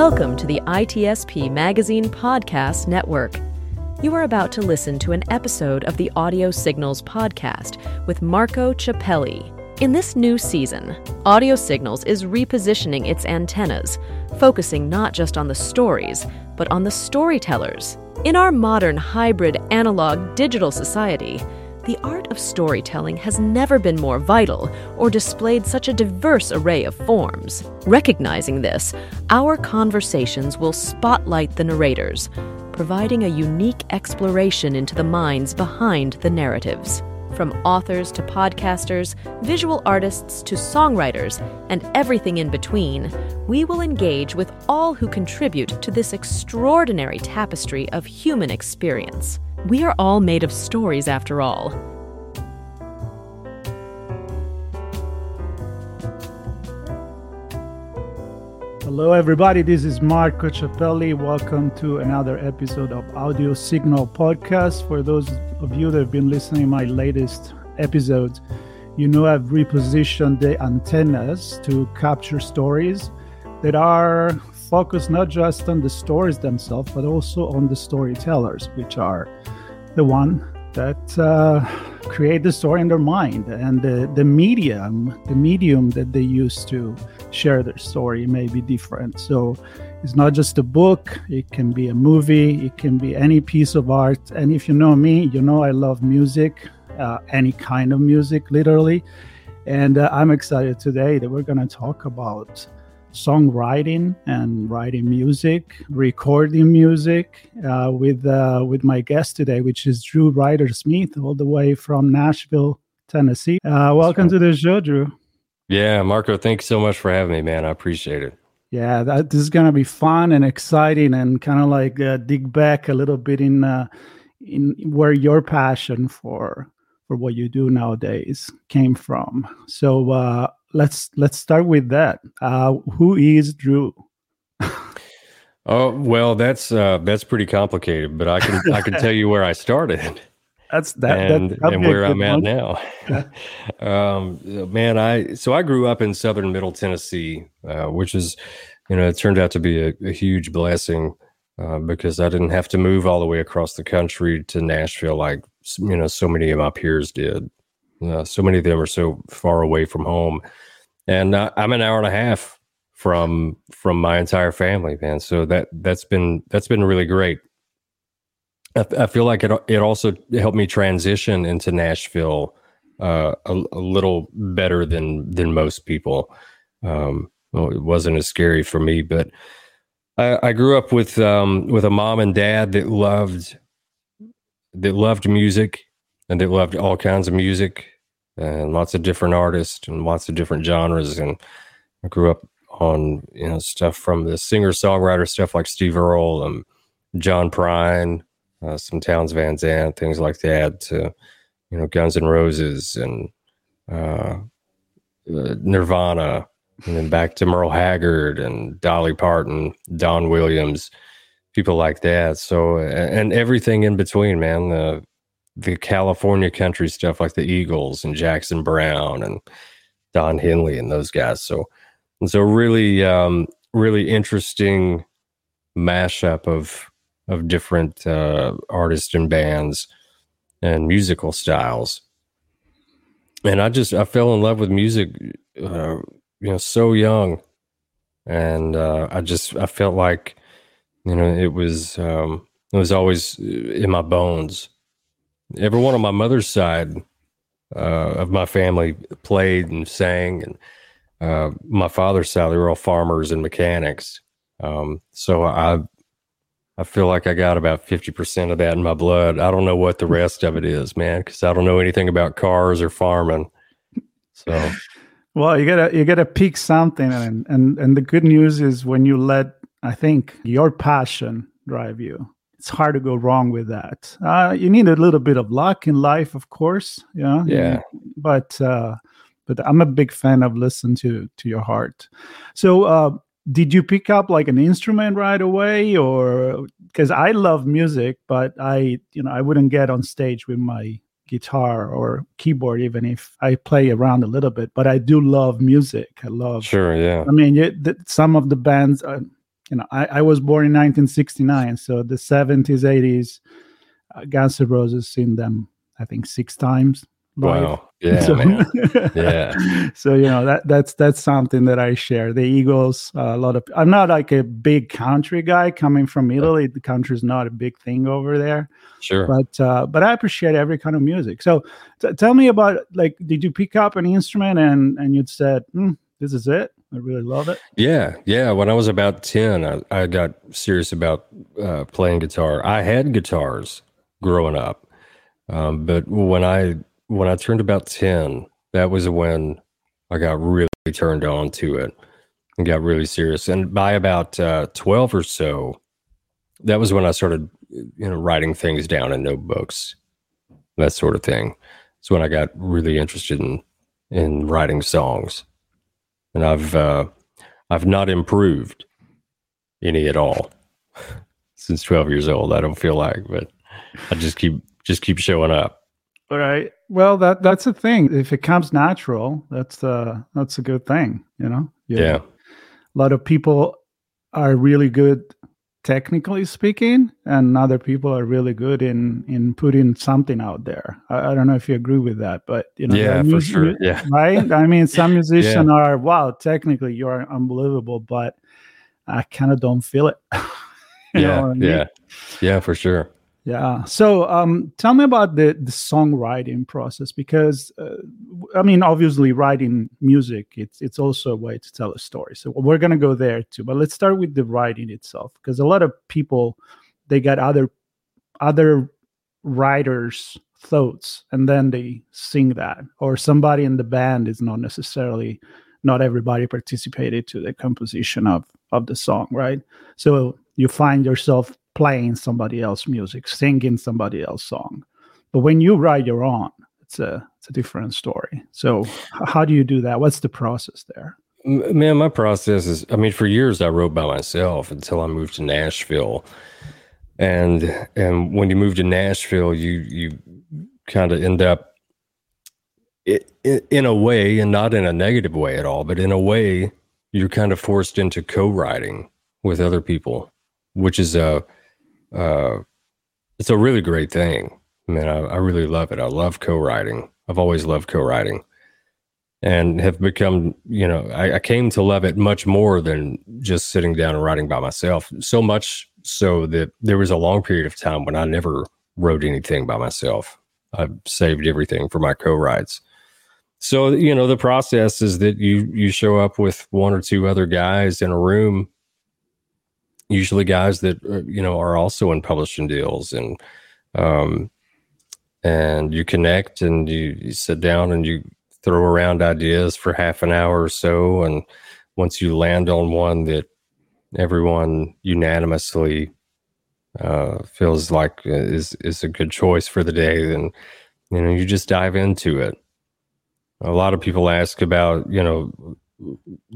Welcome to the ITSP Magazine Podcast Network. You are about to listen to an episode of the Audio Signals podcast with Marco Ciappelli. In this new season, Audio Signals is repositioning its antennas, focusing not just on the stories, but on the storytellers. In our modern hybrid analog digital society, the art of storytelling has never been more vital or displayed such a diverse array of forms. Recognizing this, our conversations will spotlight the narrators, providing a unique exploration into the minds behind the narratives. From authors to podcasters, visual artists to songwriters, and everything in between, we will engage with all who contribute to this extraordinary tapestry of human experience. We are all made of stories after all. Hello, everybody. This is Marco Ciappelli. Welcome to another episode of Audio Signal Podcast. For those of you that have been listening to my latest episodes, you know I've repositioned the antennas to capture stories that are focused not just on the stories themselves, but also on the storytellers, which are the one that uh, create the story in their mind and the, the medium the medium that they use to share their story may be different. So it's not just a book it can be a movie it can be any piece of art. And if you know me you know i love music uh, any kind of music literally. And uh, i'm excited today that we're going to talk about songwriting and writing music, recording music uh, with uh, with my guest today, which is Drew Ryder Smith, all the way from Nashville, Tennessee. Uh, welcome to the show, Drew. Yeah, Marco, thanks so much for having me, man. I appreciate it. Yeah, that, this is gonna be fun and exciting, and kind of like uh, dig back a little bit in uh, in where your passion for for what you do nowadays came from. So uh, let's let's start with that. Uh, who is Drew? oh well, that's uh, that's pretty complicated, but I can I can tell you where I started. That's that and, and where I'm at now. um, man, I so I grew up in southern Middle Tennessee, uh, which is you know it turned out to be a, a huge blessing. Uh, because I didn't have to move all the way across the country to Nashville like you know so many of my peers did. Uh, so many of them are so far away from home, and uh, I'm an hour and a half from from my entire family, man. So that that's been that's been really great. I, feel like it it also helped me transition into Nashville uh, a, a, little better than than most people. Um, well, it wasn't as scary for me, but I, I grew up with um, with a mom and dad that loved that loved music and they loved all kinds of music and lots of different artists and lots of different genres. And I grew up on you know stuff from the singer songwriter stuff like Steve Earle and John Prine, uh, some Townes Van Zandt, things like that, to you know Guns N' Roses and uh, uh, Nirvana, and then back to Merle Haggard and Dolly Parton, Don Williams, people like that. So and everything in between, man. The California country stuff like the Eagles and Jackson Browne and Don Henley and those guys. So and so really um really interesting mashup of of different uh artists and bands and musical styles. And I just I fell in love with music uh, you know so young and uh I just I felt like you know it was um it was always in my bones everyone on my mother's side uh, of my family played and sang, and uh, my father's side they were all farmers and mechanics. Um, so I I feel like I got about fifty percent of that in my blood. I don't know what the rest of it is, man, because I don't know anything about cars or farming. So. Well, you gotta you gotta pick something, and and and the good news is when you let I think your passion drive you, it's hard to go wrong with that. Uh, you need a little bit of luck in life, of course. Know? Yeah. But uh, but I'm a big fan of listen to to your heart. So uh, did you pick up like an instrument right away, or because I love music, but I you know I wouldn't get on stage with my guitar or keyboard even if i play around a little bit but i do love music i love sure yeah i mean some of the bands uh, you know I, I, was born in 1969 so the 70s 80s uh, guns n' roses seen them i think six times Wow. Yeah, so. Yeah. so you know that that's that's something that I share. The Eagles, uh, a lot of. I'm not like a big country guy coming from Italy. The country is not a big thing over there. Sure. But uh, but I appreciate every kind of music. So t- tell me about like, did you pick up an instrument and and you'd said, mm, "This is it. I really love it." Yeah, yeah. When I was about ten, I, I got serious about uh, playing guitar. I had guitars growing up, um, but when I when I turned about 10, that was when I got really turned on to it and got really serious. And by about uh, 12 or so, that was when I started, you know, writing things down in notebooks, that sort of thing. It's when I got really interested in in writing songs, and I've uh, I've not improved any at all since 12 years old. I don't feel like, but I just keep just keep showing up. All right. Well, that that's a thing. If it comes natural, that's uh that's a good thing, you know. Yeah. yeah. A lot of people are really good technically speaking, and other people are really good in in putting something out there. I, I don't know if you agree with that, but you know, yeah, for sure, yeah, right. I mean, some musicians yeah. are wow, technically you're unbelievable, but I kind of don't feel it. yeah, I mean? yeah, yeah, for sure. Yeah. So, um, tell me about the the songwriting process because, uh, I mean, obviously, writing music it's it's also a way to tell a story. So we're gonna go there too. But let's start with the writing itself because a lot of people they got other other writers' thoughts and then they sing that, or somebody in the band is not necessarily not everybody participated to the composition of of the song, right? So you find yourself playing somebody else's music, singing somebody else's song. But when you write your own, it's a it's a different story. So how do you do that? What's the process there? Man, my process is I mean, for years I wrote by myself until I moved to Nashville. And and when you move to Nashville, you you kind of end up in a way, and not in a negative way at all, but in a way, you're kind of forced into co-writing with other people, which is a uh, it's a really great thing. I mean, I, I really love it. I love co-writing. I've always loved co-writing, and have become, you know, I, I came to love it much more than just sitting down and writing by myself. So much so that there was a long period of time when I never wrote anything by myself. I saved everything for my co-writes. So you know the process is that you you show up with one or two other guys in a room usually guys that uh, you know are also in publishing deals and um and you connect and you, you sit down and you throw around ideas for half an hour or so. And once you land on one that everyone unanimously uh, feels like is is a good choice for the day then you know you just dive into it. A lot of people ask about you know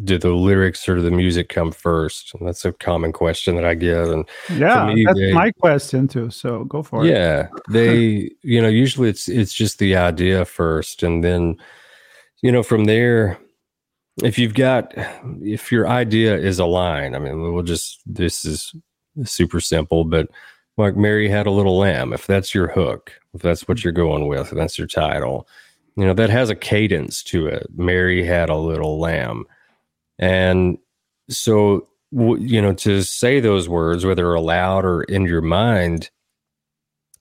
do the lyrics or the music come first? And that's a common question that I get. And yeah, me, that's they, my question too. So go for it. Yeah, they, you know, usually it's it's just the idea first, and then, you know, from there, if you've got, if your idea is a line, I mean, we'll just this is super simple, but like Mary had a little lamb. If that's your hook, if that's what you're going with, that's your title you know that has a cadence to it. Mary had a little lamb. And so you know to say those words whether aloud or in your mind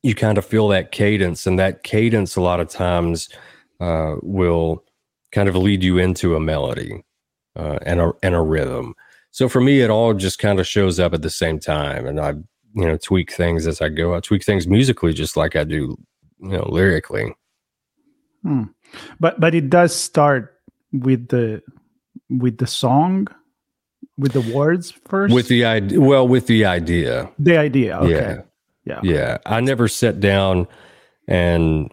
you kind of feel that cadence and that cadence a lot of times uh, will kind of lead you into a melody uh, and a and a rhythm. So for me it all just kind of shows up at the same time and i you know tweak things as i go. I tweak things musically just like i do you know lyrically Hmm. But but it does start with the with the song, with the words first. With the idea, well, with the idea. The idea. Okay. Yeah. Yeah. Yeah. I never sat down and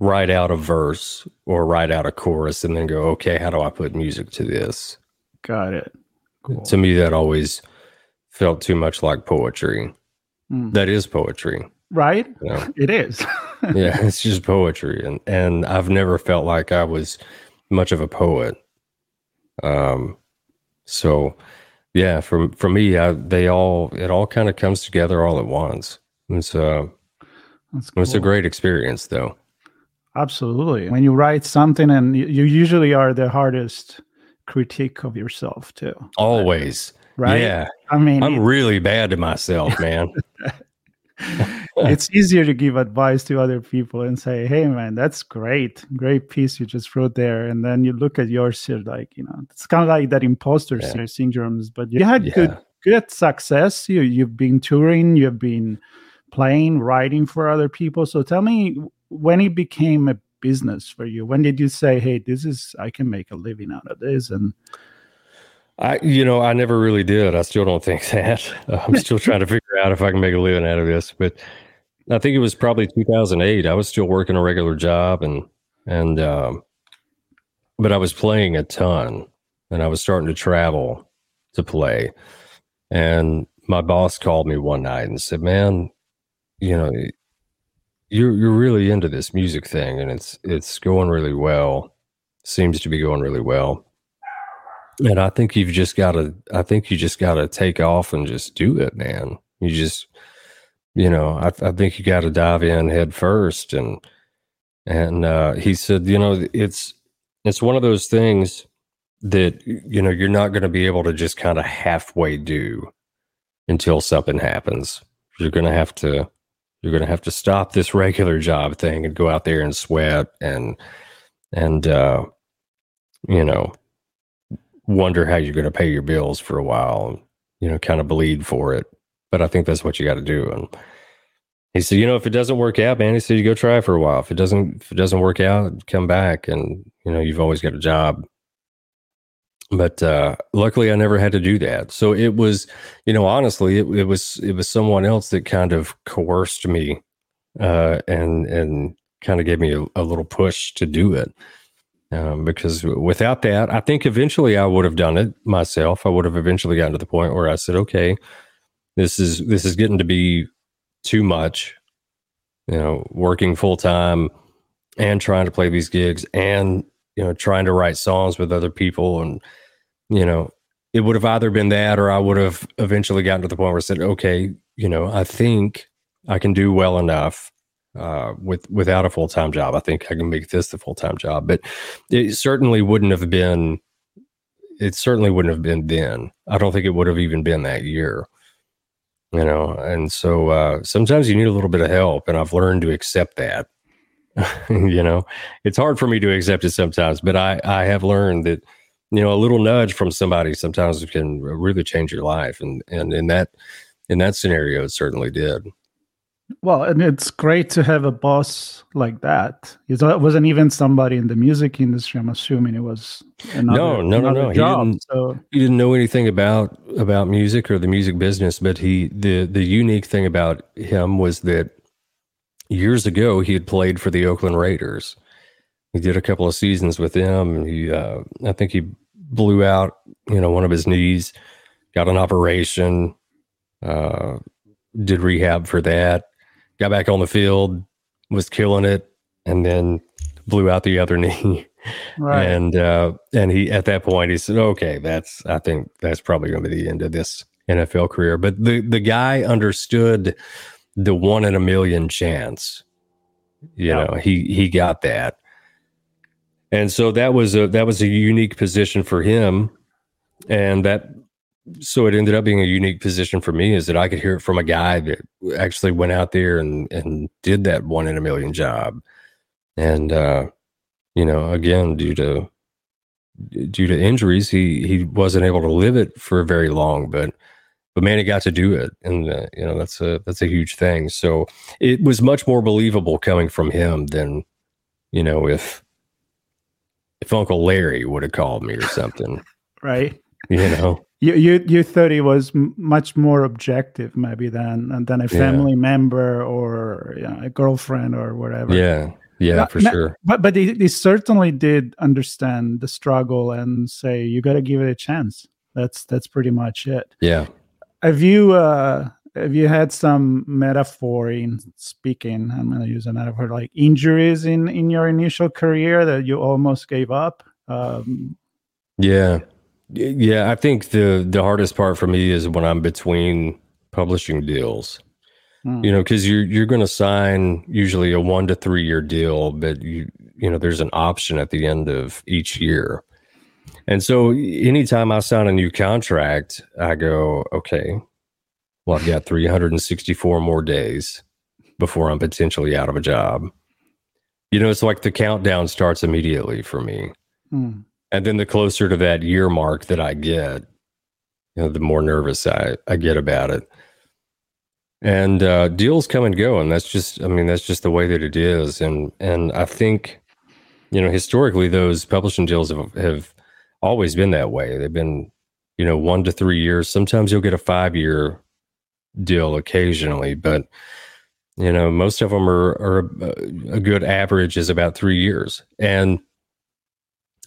write out a verse or write out a chorus and then go, okay, how do I put music to this? Got it. Cool. To me, that always felt too much like poetry. Mm. That is poetry. Right? You know? It is. yeah, it's just poetry. And and I've never felt like I was much of a poet. Um so yeah, for for me, I, they all it all kind of comes together all at once. It's uh That's it's a great experience though. Absolutely. When you write something, and you, you usually are the hardest critique of yourself too, Always. right? Yeah. I mean, I'm really bad to myself, man. it's easier to give advice to other people and say, "Hey, man, that's great, great piece you just wrote there," and then you look at yours, you're like, you know, it's kind of like that imposter Yeah. syndromes. But you had good, good success. You you've been touring, you've been playing, writing for other people. So tell me when it became a business for you. When did you say, "Hey, this is I can make a living out of this"? And I, you know, I never really did. I still don't think that. I'm still trying to figure out if I can make a living out of this. But I think it was probably 2008. I was still working a regular job, and and um, but I was playing a ton, and I was starting to travel to play. And my boss called me one night and said, "Man, you know, you're you're really into this music thing, and it's it's going really well. Seems to be going really well." And I think you've just got to, I think you just got to take off and just do it, man. You just, you know, I, I think you got to dive in head first. And, and, uh, he said, you know, it's, it's one of those things that, you know, you're not going to be able to just kind of halfway do until something happens. You're going to have to, you're going to have to stop this regular job thing and go out there and sweat and, and, uh, you know, wonder how you're going to pay your bills for a while you know kind of bleed for it but i think that's what you got to do and he said you know if it doesn't work out man he said you go try for a while. If it doesn't if it doesn't work out come back and you know you've always got a job. But uh luckily i never had to do that. So it was you know honestly it, it was it was someone else that kind of coerced me uh and and kind of gave me a, a little push to do it. Um, because without that, I think eventually I would have done it myself. I would have eventually gotten to the point where I said, "Okay, this is this is getting to be too much." You know, working full time and trying to play these gigs, and you know, trying to write songs with other people, and you know, it would have either been that, or I would have eventually gotten to the point where I said, "Okay, you know, I think I can do well enough." uh, with without a full time job. I think I can make this the full time job, but it certainly wouldn't have been. It certainly wouldn't have been then. I don't think it would have even been that year. You know, and so uh, sometimes you need a little bit of help, and I've learned to accept that. you know, it's hard for me to accept it sometimes, but I I have learned that you know a little nudge from somebody sometimes can really change your life, and and in that in that scenario, it certainly did. Well, and it's great to have a boss like that. It wasn't even somebody in the music industry. I'm assuming it was another, No, no, no, another no. He job. didn't- So he didn't know anything about about music or the music business but he the the unique thing about him was that years ago he had played for the oakland raiders he did a couple of seasons with them he uh i think he blew out you know one of his knees got an operation uh did rehab for that got back on the field was killing it and then blew out the other knee right, and uh, and he at that point he said, "Okay, that's I think that's probably going to be the end of this NFL career." But the the guy understood the one in a million chance. You Yeah. know, he he got that, and so that was a that was a unique position for him, and that so it ended up being a unique position for me is that I could hear it from a guy that actually went out there and and did that one in a million job, and uh, you know, again due to due to injuries, he he wasn't able to live it for very long, but but man, he got to do it, and uh, you know that's a that's a huge thing. So it was much more believable coming from him than you know if if Uncle Larry would have called me or something. right. you know. You, you you thought he was m- much more objective maybe than than a family yeah. member or you know, a girlfriend or whatever. Yeah, yeah, for sure. But but he, he certainly did understand the struggle and say you got to give it a chance. That's that's pretty much it. Yeah. Have you uh have you had some metaphor in speaking? I'm going to use a metaphor like injuries in in your initial career that you almost gave up. Um, yeah, yeah. I think the the hardest part for me is when I'm between publishing deals. Hmm. You know, because you're you're going to sign usually a one to three year deal, but you you know there's an option at the end of each year. And so anytime I sign a new contract, I go, okay, well, I've got 364 more days before I'm potentially out of a job. You know, it's like the countdown starts immediately for me. Mm. And then the closer to that year mark that I get, you know, the more nervous I, I get about it. And uh, deals come and go, and that's just, I mean, that's just the way that it is. And and I think, you know, historically, those publishing deals have, have always been that way. They've been, you know, one to three years. Sometimes you'll get a five year deal occasionally, but you know, most of them are, are a good average is about three years. And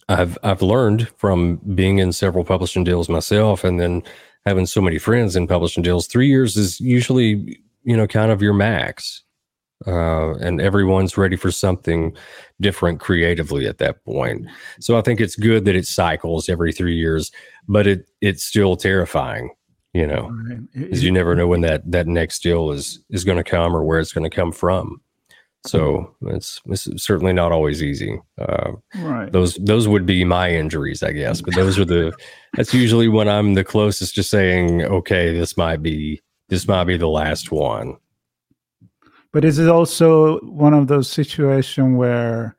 I've I've learned from being in several publishing deals myself, and then having so many friends in publishing deals. Three years is usually you know kind of your max, uh, and everyone's ready for something different creatively at that point. So I think it's good that it cycles every three years, but it it's still terrifying you know because you never know when that that next deal is is going to come or where it's going to come from so it's, it's certainly not always easy. Uh, right. those those would be my injuries i guess but those are the that's usually when i'm the closest to saying okay this might be this might be the last one. But is it also one of those situations where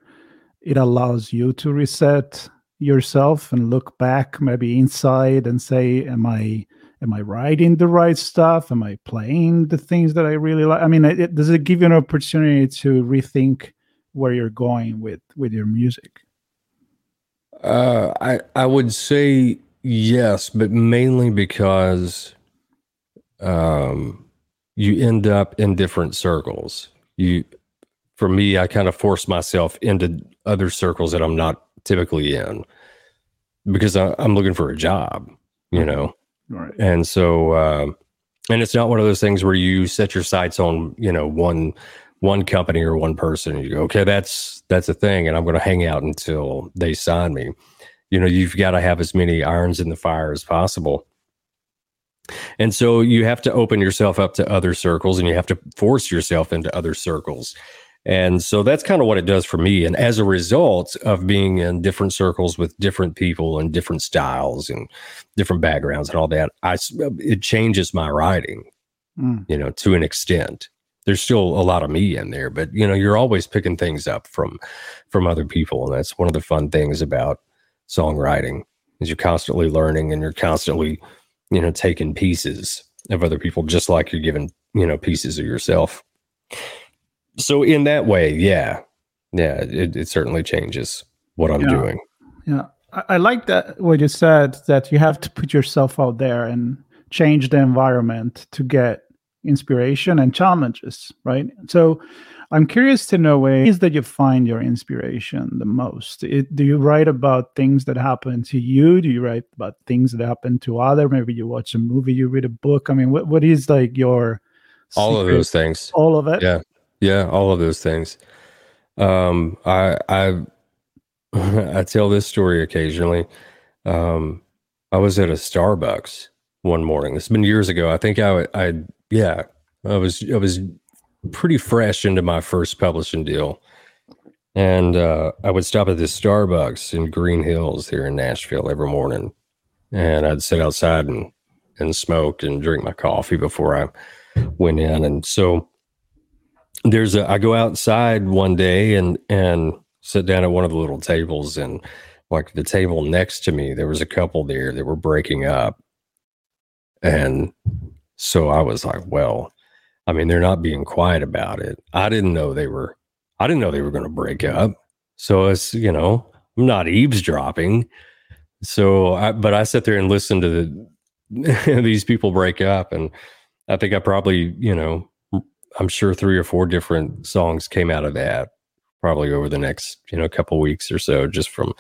it allows you to reset yourself and look back maybe inside and say am i am I writing the right stuff? Am I playing the things that I really like? I mean, it, does it give you an opportunity to rethink where you're going with with your music? Uh, I I would say yes, but mainly because um, you end up in different circles. You, for me, I kind of force myself into other circles that I'm not typically in because I, am looking for a job. You know, Right. And so, uh, and it's not one of those things where you set your sights on, you know, one one company or one person. You go, okay, that's that's a thing, and I'm going to hang out until they sign me. You know, you've got to have as many irons in the fire as possible. And so you have to open yourself up to other circles and you have to force yourself into other circles. And so that's kind of what it does for me. And as a result of being in different circles with different people and different styles and different backgrounds and all that, I, it changes my writing, mm. you know, to an extent. There's still a lot of me in there, but you know, you're always picking things up from from other people, and that's one of the fun things about songwriting is you're constantly learning and you're constantly, you know, taking pieces of other people, just like you're giving, you know, pieces of yourself so in that way, yeah, yeah, it, it certainly changes what I'm yeah. doing. Yeah, I, I like that what you said that you have to put yourself out there and change the environment to get inspiration and challenges, right? So I'm curious to know ways that you find your inspiration the most. It, do you write about things that happen to you? Do you write about things that happen to other? Maybe you watch a movie, you read a book. I mean, what, what is like your all secret? of those things? All of it. Yeah. Yeah, all of those things. Um, I I I tell this story occasionally. Um, I was at a Starbucks one morning. It's been years ago. I think I I yeah, I was I was pretty fresh into my first publishing deal. And uh, I would stop at this Starbucks in Green Hills here in Nashville every morning. And I'd sit outside and, and smoke and drink my coffee before I went in. And so there's a I go outside one day and and sit down at one of the little tables and like the table next to me there was a couple there that were breaking up. And so I was like well I mean they're not being quiet about it. I didn't know they were I didn't know they were going to break up. So it's you know I'm not eavesdropping. So, I, but I sit there and listen to the, these people break up, and I think I probably, you know, I'm sure three or four different songs came out of that, probably over the next, you know, couple weeks or so, just from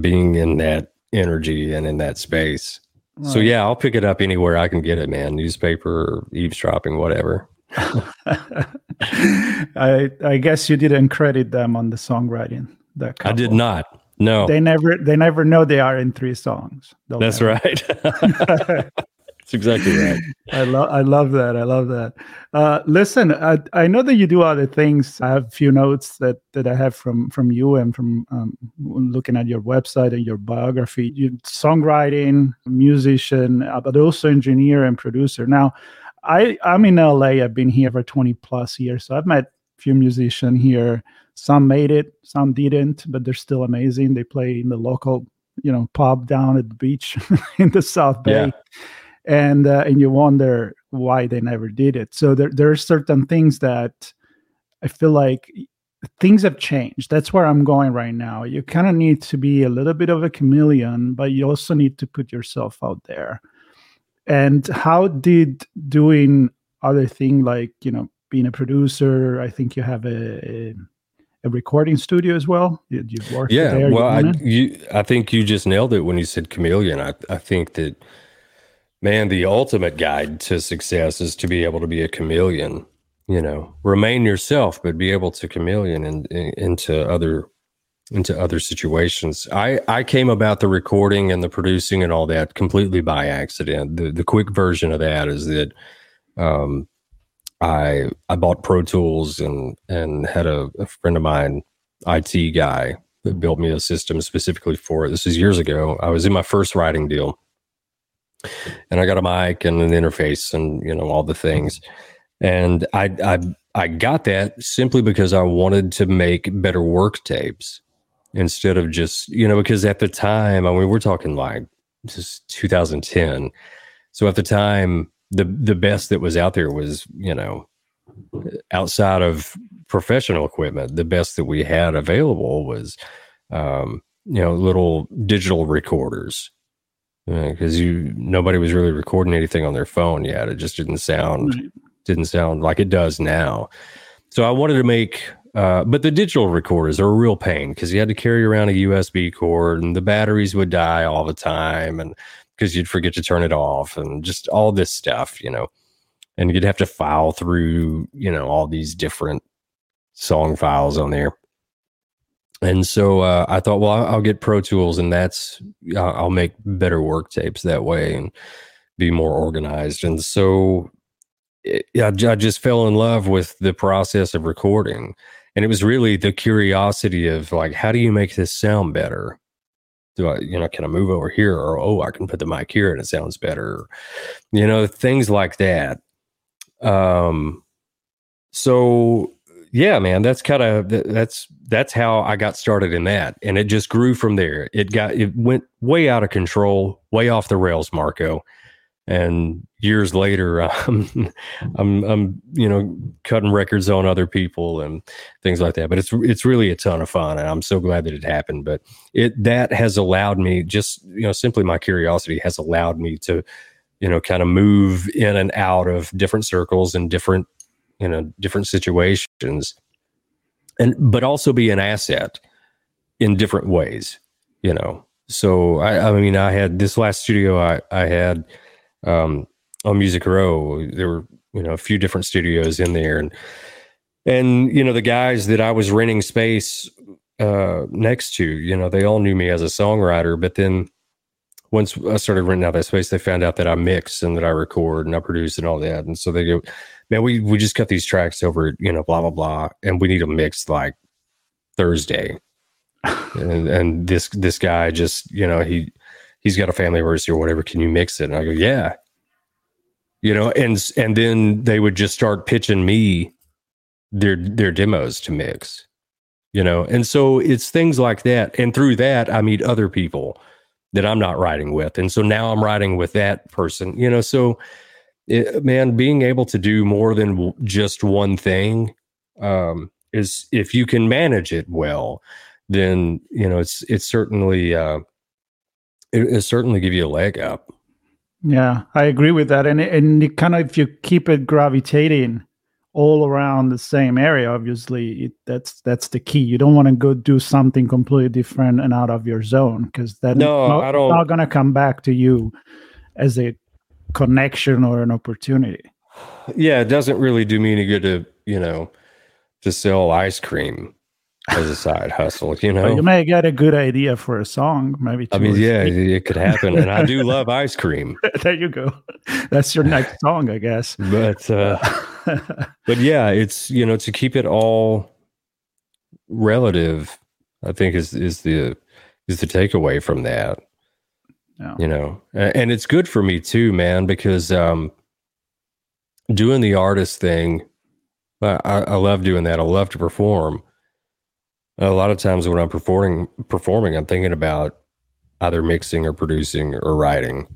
being in that energy and in that space. Right. So yeah, I'll pick it up anywhere I can get it, man. Newspaper, eavesdropping, whatever. I I guess you didn't credit them on the songwriting. That I did not. No, they never they never know they are in three songs. That's never. right. That's exactly right. I love I love that. I love that. Uh, listen, I, I know that you do other things. I have a few notes that that I have from from you and from um, looking at your website and your biography. You songwriting, musician, uh, but also engineer and producer. Now, I I'm in LA. I've been here for 20 plus years, so I've met a few musicians here some made it, some didn't, but they're still amazing. They play in the local, you know, pub down at the beach in the South Bay. Yeah. And uh, and you wonder why they never did it. So there there are certain things that I feel like things have changed. That's where I'm going right now. You kind of need to be a little bit of a chameleon, but you also need to put yourself out there. And how did doing other thing like you know being a producer? I think you have a, a a recording studio as well? You, have worked yeah, there. Well, I, you, I think you just nailed it when you said chameleon. I, I think that, man, the ultimate guide to success is to be able to be a chameleon. You know, remain yourself, but be able to chameleon in, in, into other into other situations. I I came about the recording and the producing and all that completely by accident. The the quick version of that is that um, I I bought Pro Tools and and had a, a, friend of mine, IT guy, that built me a system specifically for it. This is years ago. I was in my first writing deal, and I got a mic and an interface and you know all the things. And I I I got that simply because I wanted to make better work tapes instead of just you know because at the time I mean we're talking like is 2010. So at the time the the best that was out there was you know outside of professional equipment the best that we had available was um, you know little digital recorders because uh, you nobody was really recording anything on their phone yet it just didn't sound right. didn't sound like it does now so i wanted to make uh, but the digital recorders are a real pain because you had to carry around a usb cord and the batteries would die all the time and because you'd forget to turn it off and just all this stuff, you know. And you'd have to file through, you know, all these different song files on there. And so uh, I thought, well, I'll get Pro Tools, and that's I'll make better work tapes that way and be more organized. And so it, I, I just fell in love with the process of recording, and it was really the curiosity of like, how do you make this sound better? do I, you know, can I move over here? Or, oh, I can put the mic here and it sounds better. You know, things like that. Um, so yeah, man, that's kind of, that's, that's how I got started in that. And it just grew from there. It got, it went way out of control, way off the rails, Marco and years later I'm, I'm i'm you know cutting records on other people and things like that but it's it's really a ton of fun and i'm so glad that it happened but it that has allowed me just you know simply my curiosity has allowed me to you know kind of move in and out of different circles and different you know different situations and but also be an asset in different ways you know so i i mean i had this last studio i i had um, on Music Row. There were you know a few different studios in there, and and you know the guys that I was renting space uh, next to, you know, they all knew me as a songwriter, but then once I started renting out that space, they found out that I mix and that I record and I produce and all that. And so they go, man, we, we just cut these tracks over, you know, blah, blah, blah. And we need them mixed like Thursday. and, and this, this guy just, you know, he, he's got a family emergency or whatever. Can you mix it? And I go, yeah. You know, and and then they would just start pitching me their their demos to mix. You know, and so it's things like that. And through that, I meet other people that I'm not writing with. And so now I'm writing with that person, you know. So, it, man, being able to do more than just one thing um, is if you can manage it well, then, you know, it's, it's certainly, uh, it, it certainly give you a leg up. Yeah, I agree with that. And and it kind of if you keep it gravitating all around the same area, obviously it, that's that's the key. You don't want to go do something completely different and out of your zone because that no, not, I don't. not going to come back to you as a connection or an opportunity. Yeah, it doesn't really do me any good to you know to sell ice cream as a side hustle. You know, you may get a good idea for a song. Maybe. I mean, yeah, it could happen, and I do love ice cream. there you go. That's your next song, I guess. But, uh, but yeah, it's you know to keep it all relative. I think is is the is the takeaway from that. Yeah. You know, and it's good for me too, man, because um, doing the artist thing, I, I love doing that. I love to perform a lot of times when I'm performing, performing, I'm thinking about either mixing or producing or writing.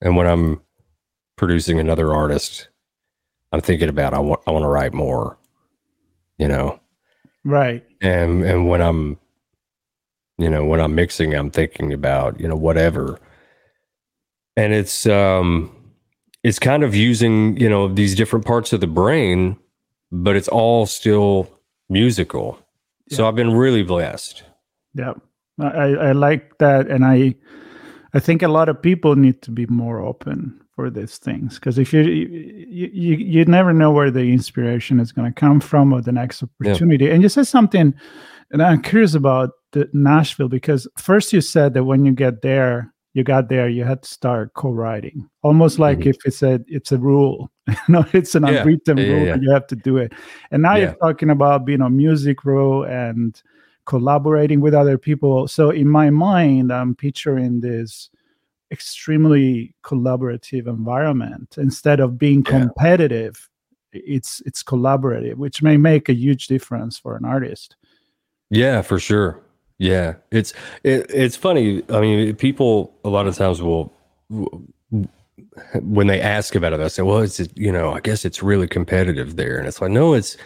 And when I'm producing another artist, I'm thinking about I want I want to write more. You know, right? And and when I'm, you know, when I'm mixing, I'm thinking about you know whatever. And it's um, it's kind of using you know these different parts of the brain, but it's all still musical so I've been really blessed. Yeah. I, I like that. And I, I think a lot of people need to be more open for these things because if you, you you you never know where the inspiration is going to come from or the next opportunity. Yeah. And you said something, and I'm curious about the Nashville because first you said that when you get there, you got there, you had to start co-writing, almost like mm-hmm. if it's a it's a rule, you know, it's an yeah. unwritten yeah, rule, yeah, you have to do it. And now you're talking about being on Music Row and collaborating with other people. So in my mind, I'm picturing this extremely collaborative environment instead of being competitive. It's it's collaborative, which may make a huge difference for an artist. Yeah, for sure. Yeah, it's it, it's funny. I mean, people a lot of times will when they ask about it, they say, "Well, it's you know, I guess it's really competitive there," and it's like, no, it's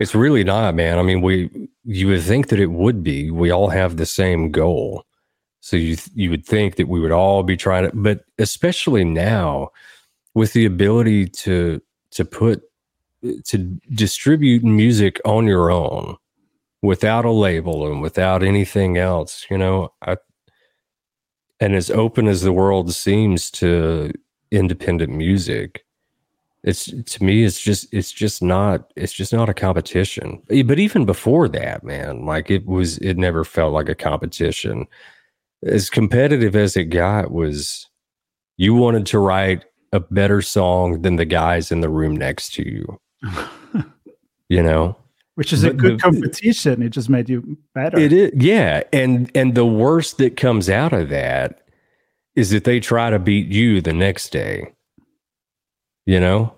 it's really not, man. I mean, we you would think that it would be. We all have the same goal, so you you would think that we would all be trying to, but especially now with the ability to to put to distribute music on your own without a label and without anything else, you know, I, and as open as the world seems to independent music, it's to me, it's just, it's just not, it's just not a competition. But even before that, man, like it was, it never felt like a competition. As competitive as it got was you wanted to write a better song than the guys in the room next to you. you know? Which is a good the, competition. It just made you better. It is, yeah. And and the worst that comes out of that is that they try to beat you the next day. You know.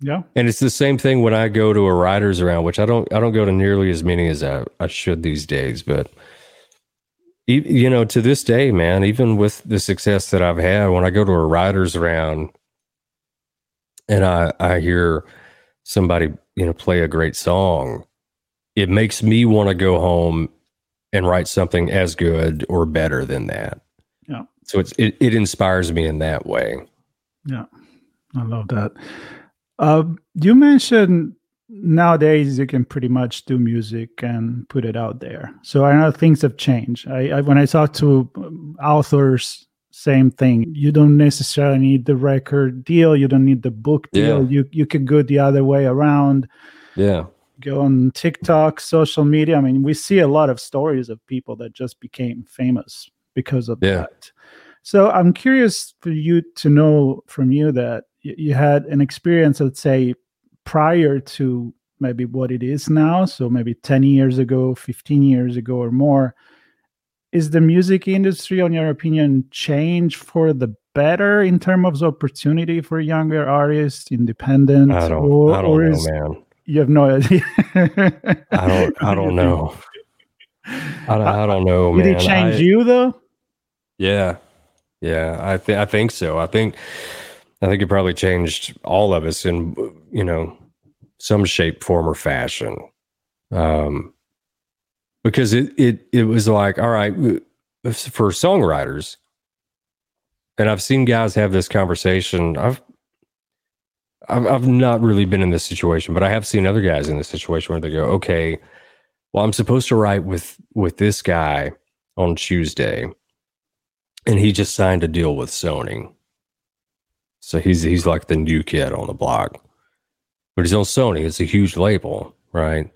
Yeah. And it's the same thing when I go to a riders around, which I don't I don't go to nearly as many as I, I should these days, but you know, to this day, man, even with the success that I've had, when I go to a riders around and I I hear somebody you know play a great song. It makes me want to go home and write something as good or better than that. Yeah. So it's it, it inspires me in that way. Yeah. I love that. Uh, you mentioned nowadays you can pretty much do music and put it out there. So i know things have changed. I, I when i talk to um, authors same thing. You don't necessarily need the record deal. You don't need the book deal. Yeah. You you can go the other way around. Yeah. Go on TikTok, social media. I mean, we see a lot of stories of people that just became famous because of yeah. that. So I'm curious for you to know from you that you had an experience, let's say, prior to maybe what it is now. So maybe 10 years ago, 15 years ago, or more is the music industry, on your opinion, change for the better in terms of opportunity for younger artists, independent? I don't, or, I don't or know, is, man. You have no idea. I don't. I don't know. I don't, I don't know, Did man. it change I, you though? Yeah, yeah. I think I think so. I think I think it probably changed all of us in you know some shape, form, or fashion. Um, because it it it was like all right for songwriters, and I've seen guys have this conversation. I've I've, I've not really been in this situation, but I have seen other guys in this situation where they go, okay, well, I'm supposed to write with with this guy on Tuesday, and he just signed a deal with Sony. So he's he's like the new kid on the block, but he's on Sony. It's a huge label, right?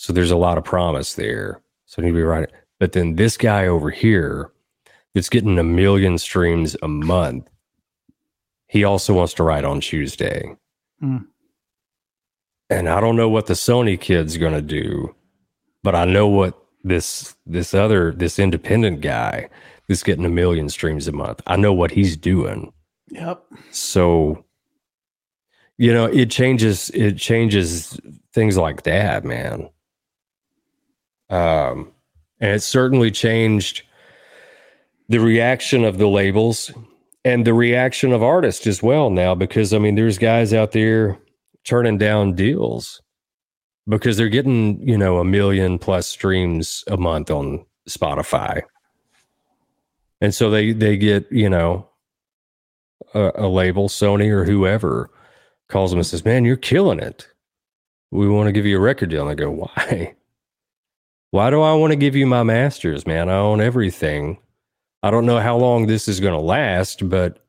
So there's a lot of promise there. So he'd be right. But then this guy over here, that's getting a million streams a month, he also wants to write on Tuesday. Mm. And I don't know what the Sony kid's going to do, but I know what this this other this independent guy that's getting a million streams a month. I know what he's doing. Yep. So you know, it changes it changes things like that, man. Um and it certainly changed the reaction of the labels and the reaction of artists as well now because I mean there's guys out there turning down deals because they're getting, you know, a million plus streams a month on Spotify. And so they they get, you know, a, a label, Sony or whoever calls them and says, "Man, you're killing it. We want to give you a record deal." And I go, "Why? Why do I want to give you my masters, man? I own everything. I don't know how long this is going to last, but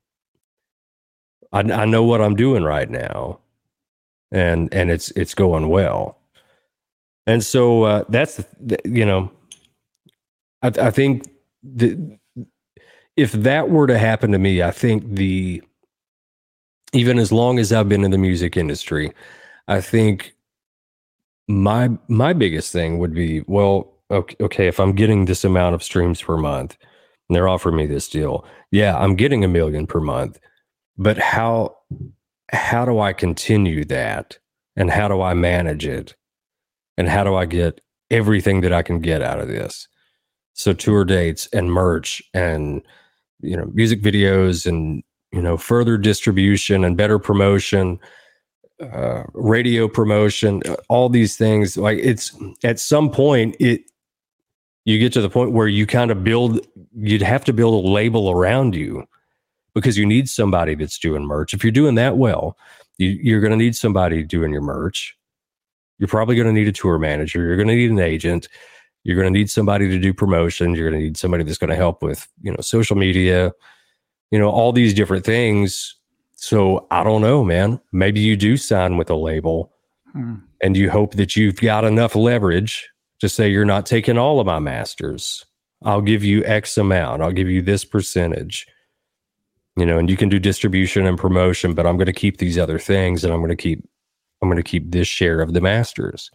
I, I know what I'm doing right now, and and it's it's going well." And so uh, that's you know, I, I think the, if that were to happen to me, I think the even as long as I've been in the music industry, I think my my biggest thing would be well, okay, okay, if I'm getting this amount of streams per month and they're offering me this deal, yeah, I'm getting a million per month, but how how do I continue that? And how do I manage it? And how do I get everything that I can get out of this? So tour dates and merch and you know music videos and you know further distribution and better promotion uh, radio promotion uh, all these things like it's at some point it you get to the point where you kind of build you'd have to build a label around you because you need somebody that's doing merch. If you're doing that well you, you're going to need somebody doing your merch. You're probably going to need a tour manager. You're going to need an agent. You're going to need somebody to do promotions. You're going to need somebody that's going to help with you know social media you know all these different things so i don't know man. Maybe you do sign with a label hmm. and you hope that you've got enough leverage to say you're not taking all of my masters. I'll give you x amount. I'll give you this percentage. You know and you can do distribution and promotion but i'm going to keep these other things and i'm going to keep i'm going to keep this share of the masters.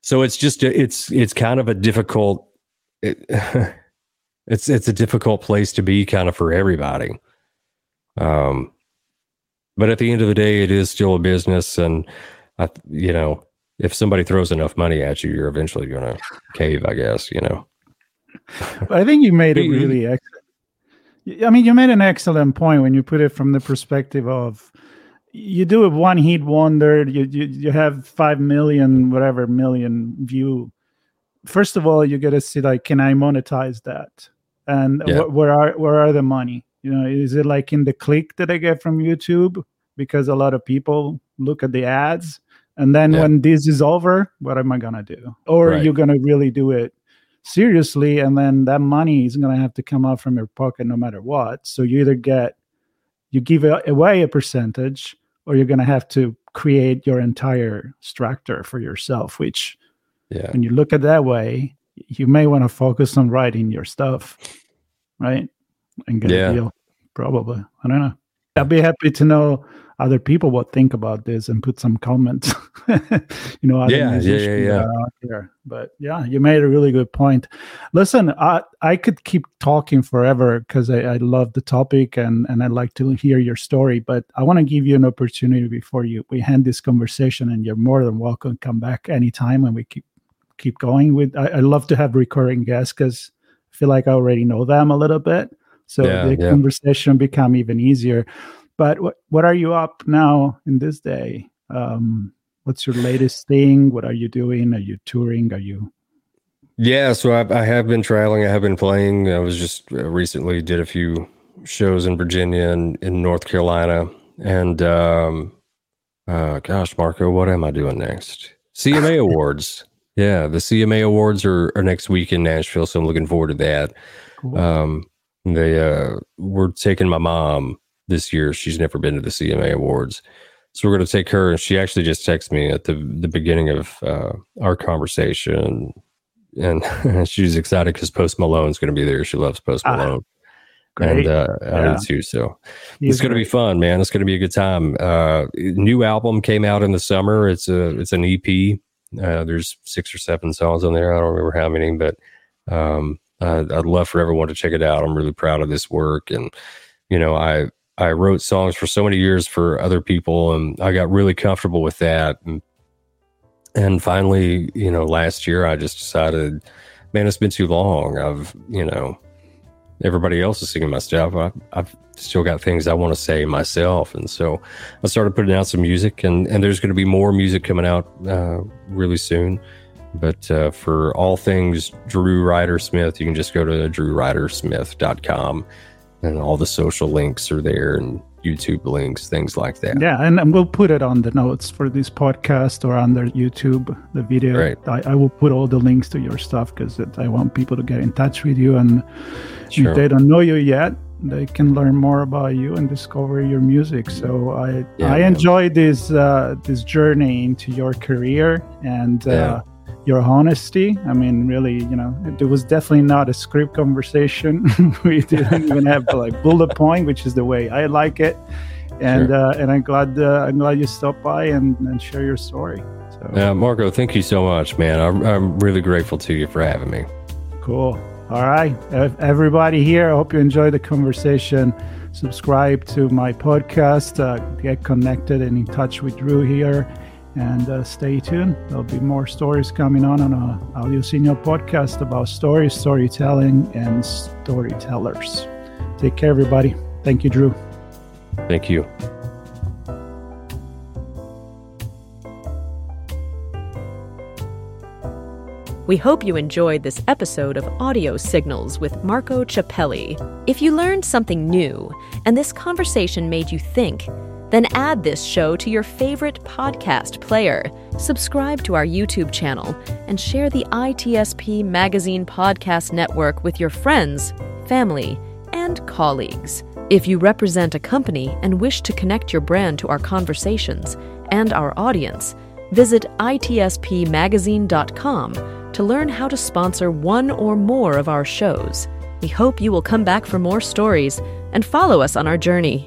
So it's just a, it's it's kind of a difficult it, it's it's a difficult place to be kind of for everybody. Um but at the end of the day it is still a business and I, you know if somebody throws enough money at you you're eventually going to cave i guess you know. I think you made it mm-hmm. really excellent i mean you made an excellent point when you put it from the perspective of you do a one hit wonder you, you you have five million whatever million view. First of all you got to see like can i monetize that? And yeah. wh- where are where are the money you know is it like in the click that i get from youtube because a lot of people look at the ads and then yeah. when this is over what am i gonna do or right. you're gonna really do it seriously and then that money is gonna have to come out from your pocket no matter what so you either get you give away a percentage or you're going to have to create your entire structure for yourself which yeah. when you look at that way you may want to focus on writing your stuff right and get yeah. a deal probably i don't know i'd be happy to know other people what think about this and put some comments. you know, yeah, yeah, yeah, yeah. Out there. But yeah, you made a really good point. Listen, I I could keep talking forever because I, I love the topic and and I'd like to hear your story. But I want to give you an opportunity before you we end this conversation, and you're more than welcome to come back anytime and we keep keep going with. I, I love to have recurring guests because I feel like I already know them a little bit. So yeah, the yeah. conversation become even easier. But what what are you up now in this day? Um, what's your latest thing? What are you doing? Are you touring? Are you Yeah, so I, I, have been traveling. I have been playing. I was just uh, recently did a few shows in Virginia and in North Carolina, and um, uh, gosh, Marco, what am I doing next? CMA Awards. Yeah, the CMA Awards are, are next week in Nashville, so I'm looking forward to that. Cool. Um, they uh, we're taking my mom this year. She's never been to the CMA Awards, so we're going to take her. And she actually just texted me at the the beginning of uh, our conversation, and she's excited because Post Malone's going to be there. She loves Post ah, Malone. and uh, yeah. I do too. So He's it's going to be fun, man. It's going to be a good time. Uh, new album came out in the summer. It's a it's an EP. Uh, there's six or seven songs on there. I don't remember how many, but um, I'd love for everyone to check it out. I'm really proud of this work, and you know, I I wrote songs for so many years for other people, and I got really comfortable with that. And, and finally, you know, last year I just decided, man, it's been too long. I've, you know, everybody else is singing my stuff. I, I've still got things I want to say myself, and so I started putting out some music, and and there's going to be more music coming out uh, really soon. But uh, for all things Drew Ryder Smith, you can just go to drewrydersmith.com and all the social links are there and YouTube links, things like that. Yeah, and, and we'll put it on the notes for this podcast or under YouTube, the video. Right. I, I will put all the links to your stuff because I want people to get in touch with you. And sure. if they don't know you yet, they can learn more about you and discover your music. So I yeah, I enjoy this uh, this journey into your career and. Uh, yeah. Uh, your honesty. I mean, really, you know, it was definitely not a script conversation. we didn't even have like bullet point, which is the way I like it. And sure. uh, and I'm glad uh, I'm glad you stopped by and, and share your story. So, yeah, Marco, thank you so much, man. I'm, I'm really grateful to you for having me. Cool. All right, everybody here. I hope you enjoyed the conversation. Subscribe to my podcast. Uh, get connected and in touch with Drew here and uh, stay tuned. There'll be more stories coming on on a Audio Signal podcast about stories, storytelling, and storytellers. Take care, everybody. Thank you, Drew. Thank you. We hope you enjoyed this episode of Audio Signals with Marco Ciappelli. If you learned something new and this conversation made you think, then add this show to your favorite podcast player, subscribe to our YouTube channel, and share the ITSP Magazine Podcast Network with your friends, family, and colleagues. If you represent a company and wish to connect your brand to our conversations and our audience, visit itspmagazine.com to learn how to sponsor one or more of our shows. We hope you will come back for more stories and follow us on our journey.